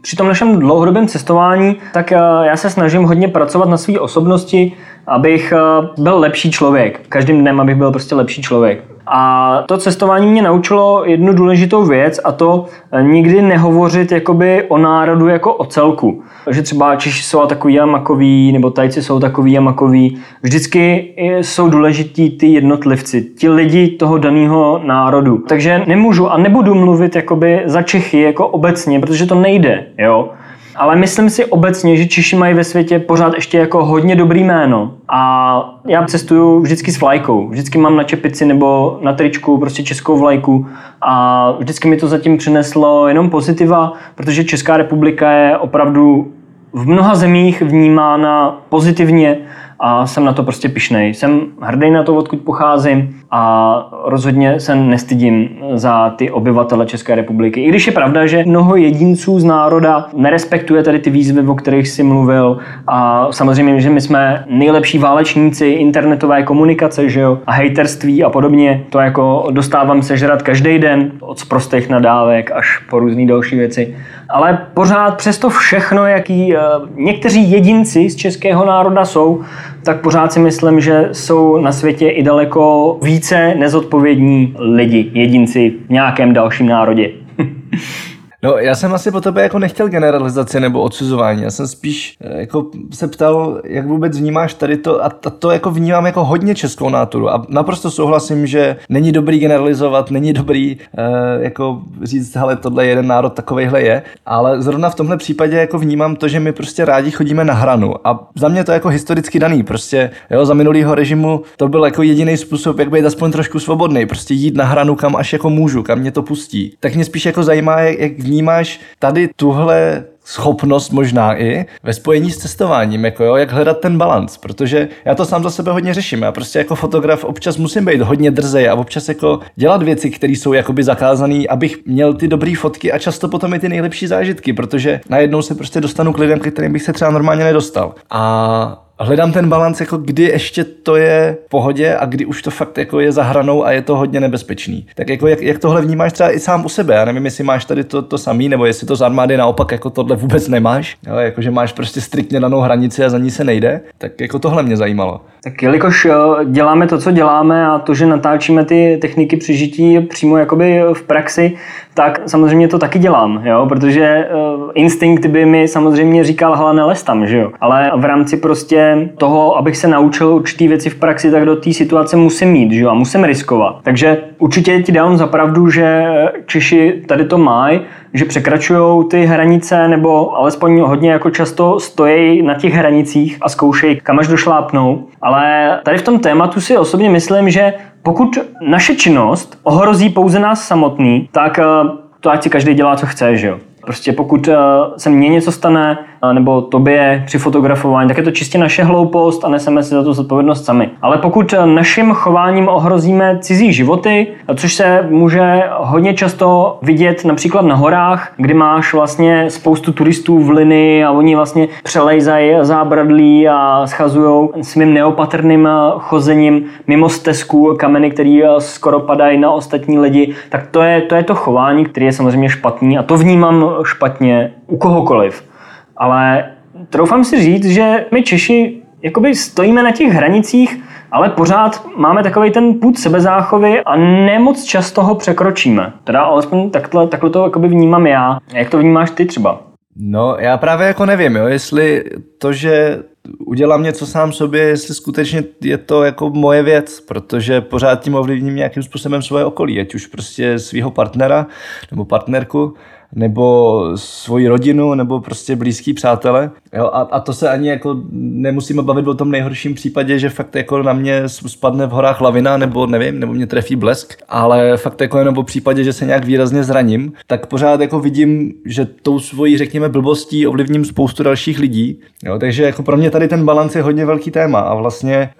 při tom našem dlouhodobém cestování, tak eh, já se snažím hodně pracovat na své osobnosti, abych byl lepší člověk. Každým dnem, abych byl prostě lepší člověk. A to cestování mě naučilo jednu důležitou věc a to eh, nikdy nehovořit jakoby o národu jako o celku. Že třeba Češi jsou takový a makoví, nebo Tajci jsou takový a makoví. Vždycky jsou důležití ty jednotlivci, ti lidi toho daného národu. Takže nemůžu a nebudu mluvit jakoby za Čechy jako obecně, protože to nejde. Jo? Ale myslím si obecně, že Češi mají ve světě pořád ještě jako hodně dobrý jméno. A já cestuju vždycky s vlajkou. Vždycky mám na čepici nebo na tričku prostě českou vlajku a vždycky mi to zatím přineslo jenom pozitiva, protože Česká republika je opravdu v mnoha zemích vnímána pozitivně a jsem na to prostě pišnej. Jsem hrdý na to, odkud pocházím a rozhodně se nestydím za ty obyvatele České republiky. I když je pravda, že mnoho jedinců z národa nerespektuje tady ty výzvy, o kterých si mluvil a samozřejmě, že my jsme nejlepší válečníci internetové komunikace, že jo, a hejterství a podobně. To jako dostávám sežrat každý den od prostých nadávek až po různé další věci. Ale pořád přesto všechno, jaký uh, někteří jedinci z českého národa jsou, tak pořád si myslím, že jsou na světě i daleko více nezodpovědní lidi, jedinci v nějakém dalším národě. No, já jsem asi po tobě jako nechtěl generalizaci nebo odsuzování. Já jsem spíš eh, jako se ptal, jak vůbec vnímáš tady to a to jako vnímám jako hodně českou náturu. A naprosto souhlasím, že není dobrý generalizovat, není dobrý uh, jako říct, hele, tohle jeden národ takovejhle je, ale zrovna v tomhle případě jako vnímám to, že my prostě rádi chodíme na hranu. A za mě to jako historicky daný, prostě jo, za minulýho režimu to byl jako jediný způsob, jak být aspoň trošku svobodný, prostě jít na hranu, kam až jako můžu, kam mě to pustí. Tak mě spíš jako zajímá, jak vnímáš tady tuhle schopnost možná i ve spojení s cestováním, jako jo, jak hledat ten balans, protože já to sám za sebe hodně řeším. Já prostě jako fotograf občas musím být hodně drzej a občas jako dělat věci, které jsou jakoby zakázané, abych měl ty dobré fotky a často potom i ty nejlepší zážitky, protože najednou se prostě dostanu k lidem, kterým bych se třeba normálně nedostal. A hledám ten balans, jako kdy ještě to je v pohodě a kdy už to fakt jako je za hranou a je to hodně nebezpečný. Tak jako jak, jak tohle vnímáš třeba i sám u sebe? Já nevím, jestli máš tady to, to samý, nebo jestli to z armády naopak jako tohle vůbec nemáš, ale jako že máš prostě striktně danou hranici a za ní se nejde, tak jako tohle mě zajímalo. Tak jelikož eh, děláme to, co děláme a to, že natáčíme ty techniky přežití přímo jakoby v praxi, tak samozřejmě to taky dělám, jo? protože uh, instinkt by mi samozřejmě říkal, hele, nelez tam, že jo. Ale v rámci prostě toho, abych se naučil určitý věci v praxi, tak do té situace musím mít, že a musím riskovat. Takže určitě ti dám za pravdu, že Češi tady to mají, že překračují ty hranice, nebo alespoň hodně jako často stojí na těch hranicích a zkoušejí, kam až došlápnou. Ale tady v tom tématu si osobně myslím, že pokud naše činnost ohrozí pouze nás samotný, tak eh, to ať si každý dělá, co chce, že jo. Prostě pokud eh, se mně něco stane, nebo tobě při fotografování, tak je to čistě naše hloupost a neseme si za to zodpovědnost sami. Ale pokud naším chováním ohrozíme cizí životy, což se může hodně často vidět například na horách, kdy máš vlastně spoustu turistů v linii a oni vlastně přelejzají zábradlí a schazují svým neopatrným chozením mimo stezku kameny, které skoro padají na ostatní lidi, tak to je, to je to chování, které je samozřejmě špatný a to vnímám špatně u kohokoliv ale troufám si říct, že my Češi jakoby stojíme na těch hranicích, ale pořád máme takový ten půd sebezáchovy a nemoc často ho překročíme. Teda alespoň takhle, takhle to jakoby vnímám já. Jak to vnímáš ty třeba? No, já právě jako nevím, jo, jestli to, že udělám něco sám sobě, jestli skutečně je to jako moje věc, protože pořád tím ovlivním nějakým způsobem svoje okolí, ať už prostě svého partnera nebo partnerku, nebo svoji rodinu, nebo prostě blízký přátele. Jo, a, a, to se ani jako nemusíme bavit o tom nejhorším případě, že fakt jako na mě spadne v horách lavina, nebo nevím, nebo mě trefí blesk, ale fakt jako jenom o případě, že se nějak výrazně zraním, tak pořád jako vidím, že tou svojí, řekněme, blbostí ovlivním spoustu dalších lidí. Jo, takže jako pro mě tady ten balans je hodně velký téma a vlastně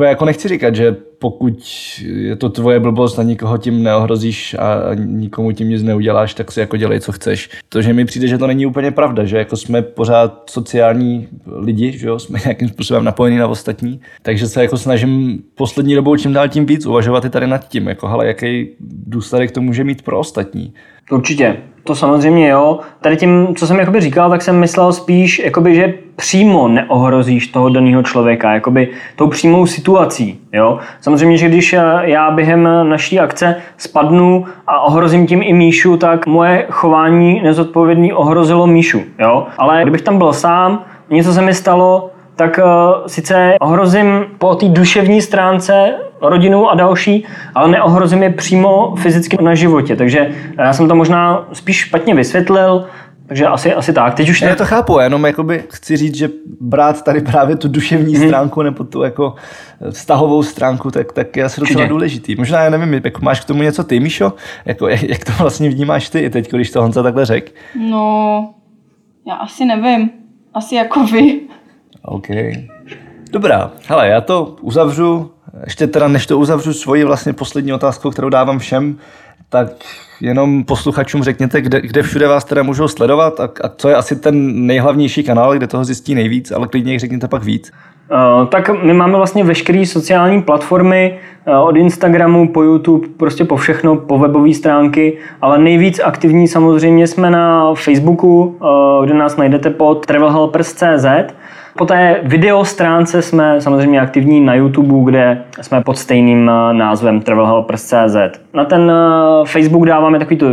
e, jako nechci říkat, že pokud je to tvoje blbost a nikoho tím neohrozíš a nikomu tím nic neuděláš, tak si jako dělej, co chceš. To, že mi přijde, že to není úplně pravda, že jako jsme pořád sociální lidi, že jo, jsme nějakým způsobem napojení na ostatní, takže se jako snažím poslední dobou čím dál tím víc uvažovat i tady nad tím, jako hele, jaký důsledek to může mít pro ostatní. Určitě. To samozřejmě jo. Tady tím, co jsem jakoby říkal, tak jsem myslel spíš, jakoby, že přímo neohrozíš toho daného člověka, jakoby tou přímou situací. Jo? Samozřejmě, že když já během naší akce spadnu a ohrozím tím i Míšu, tak moje chování nezodpovědný ohrozilo Míšu. Jo? Ale kdybych tam byl sám, něco se mi stalo, tak uh, sice ohrozím po té duševní stránce rodinu a další, ale neohrozím je přímo fyzicky na životě. Takže já jsem to možná spíš špatně vysvětlil, takže asi, asi tak. Teď už ne... Já to chápu, jenom jakoby chci říct, že brát tady právě tu duševní hmm. stránku nebo tu jako vztahovou stránku, tak, tak je asi docela důležitý. Možná, já nevím, jako máš k tomu něco ty, Míšo? Jako, jak, jak to vlastně vnímáš ty teď, když to Honza takhle řek? No, já asi nevím. Asi jako vy. OK. Dobrá, hele, já to uzavřu, ještě teda než to uzavřu svoji vlastně poslední otázku, kterou dávám všem, tak jenom posluchačům řekněte, kde, kde všude vás teda můžou sledovat a, a co je asi ten nejhlavnější kanál, kde toho zjistí nejvíc, ale klidně jich řekněte pak víc. Uh, tak my máme vlastně veškeré sociální platformy, uh, od Instagramu po YouTube, prostě po všechno, po webové stránky, ale nejvíc aktivní samozřejmě jsme na Facebooku, uh, kde nás najdete pod travelhelpers.cz po té video stránce jsme samozřejmě aktivní na YouTube, kde jsme pod stejným eh, názvem travelhelpers.cz. Na ten eh, Facebook dáváme takový to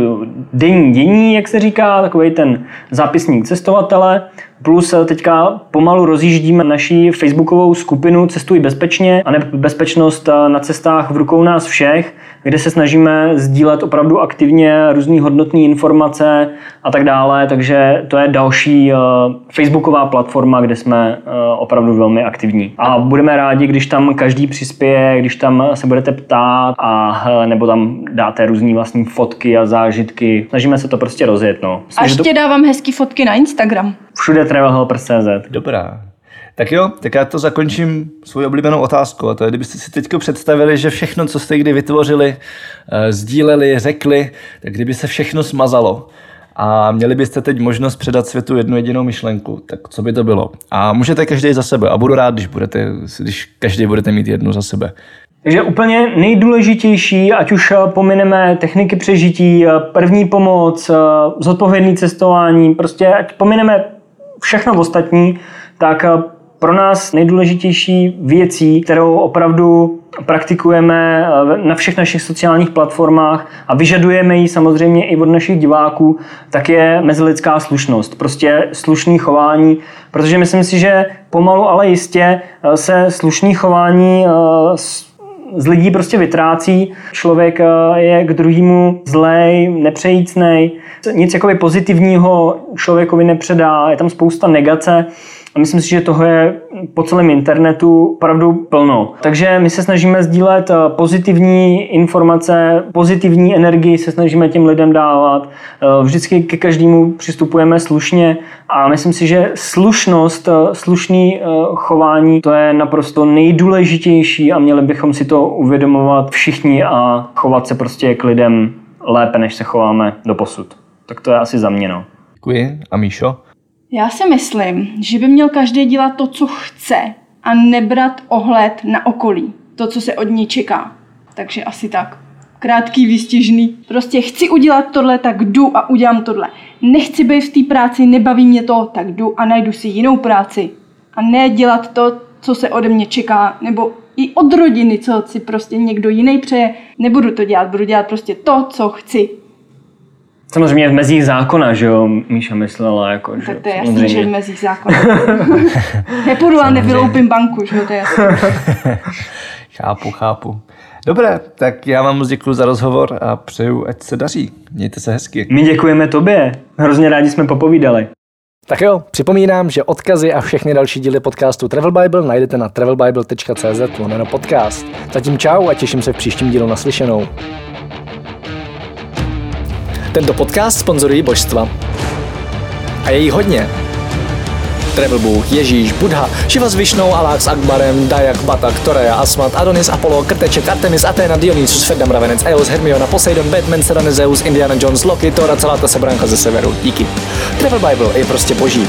denní dění, jak se říká, takový ten zápisník cestovatele. Plus eh, teďka pomalu rozjíždíme naší facebookovou skupinu Cestuj bezpečně a bezpečnost na cestách v rukou nás všech, kde se snažíme sdílet opravdu aktivně různé hodnotné informace a tak dále, takže to je další facebooková platforma, kde jsme opravdu velmi aktivní. A budeme rádi, když tam každý přispěje, když tam se budete ptát a nebo tam dáte různé vlastní fotky a zážitky. Snažíme se to prostě rozjet. No. A ještě dávám hezký fotky na Instagram. Všude travelhelper.cz Dobrá. Tak jo, tak já to zakončím svou oblíbenou otázkou. A to je, kdybyste si teď představili, že všechno, co jste kdy vytvořili, eh, sdíleli, řekli, tak kdyby se všechno smazalo a měli byste teď možnost předat světu jednu jedinou myšlenku, tak co by to bylo? A můžete každý za sebe a budu rád, když, budete, když každý budete mít jednu za sebe. Takže úplně nejdůležitější, ať už pomineme techniky přežití, první pomoc, zodpovědné cestování, prostě ať pomineme všechno ostatní, tak pro nás nejdůležitější věcí, kterou opravdu praktikujeme eh, na všech našich sociálních platformách a vyžadujeme ji samozřejmě i od našich diváků, tak je mezilidská slušnost. Prostě slušný chování, protože myslím si, že pomalu, ale jistě eh, se slušný chování eh, z lidí prostě vytrácí. Člověk je k druhému zlej, nepřejícnej, nic jakoby pozitivního člověkovi nepředá, je tam spousta negace. A myslím si, že toho je po celém internetu opravdu plno. Takže my se snažíme sdílet eh, pozitivní informace, pozitivní energii se snažíme těm lidem dávat. Eh, vždycky ke každému přistupujeme slušně a myslím si, že slušnost, eh, slušný chování, to je naprosto nejdůležitější a měli bychom si to uvědomovat všichni a chovat se prostě k lidem lépe, než se chováme do posud. Tak to je asi za mě. No. Děkuji. A Míšo? Já si myslím, že by měl každý dělat to, co chce a nebrat ohled na okolí, to, co se od ní čeká. Takže asi tak. Krátký, výstižný. Prostě chci udělat tohle, tak jdu a udělám tohle. Nechci být v té práci, nebaví mě to, tak jdu a najdu si jinou práci. A ne dělat to, co se ode mě čeká, nebo i od rodiny, co si prostě někdo jiný přeje. Nebudu to dělat, budu dělat prostě to, co chci. Samozřejmě v mezích zákona, že jo, Míša myslela, jako, že Tak to je jasný, že v mezích zákona. Nepůjdu a nevyloupím banku, že jo, to je jasný. chápu, chápu. Dobré, tak já vám moc děkuji za rozhovor a přeju, ať se daří. Mějte se hezky. My děkujeme tobě. Hrozně rádi jsme popovídali. Tak jo, připomínám, že odkazy a všechny další díly podcastu Travel Bible najdete na travelbible.cz podcast. Zatím čau a těším se v příštím dílu naslyšenou. Tento podcast sponzorují božstva. A je jí hodně. Travel Bůh, Ježíš, Buddha, Šiva s Višnou, Alák s Akbarem, Dayak, Batak, Toreja, Asmat, Adonis, Apollo, Krteček, Artemis, Athena, Dionysus, Ferdam, Ravenec, Eos, Hermiona, Poseidon, Batman, Serena, Zeus, Indiana Jones, Loki, Thor a celá ta sebranka ze severu. Díky. Travel Bible je prostě boží.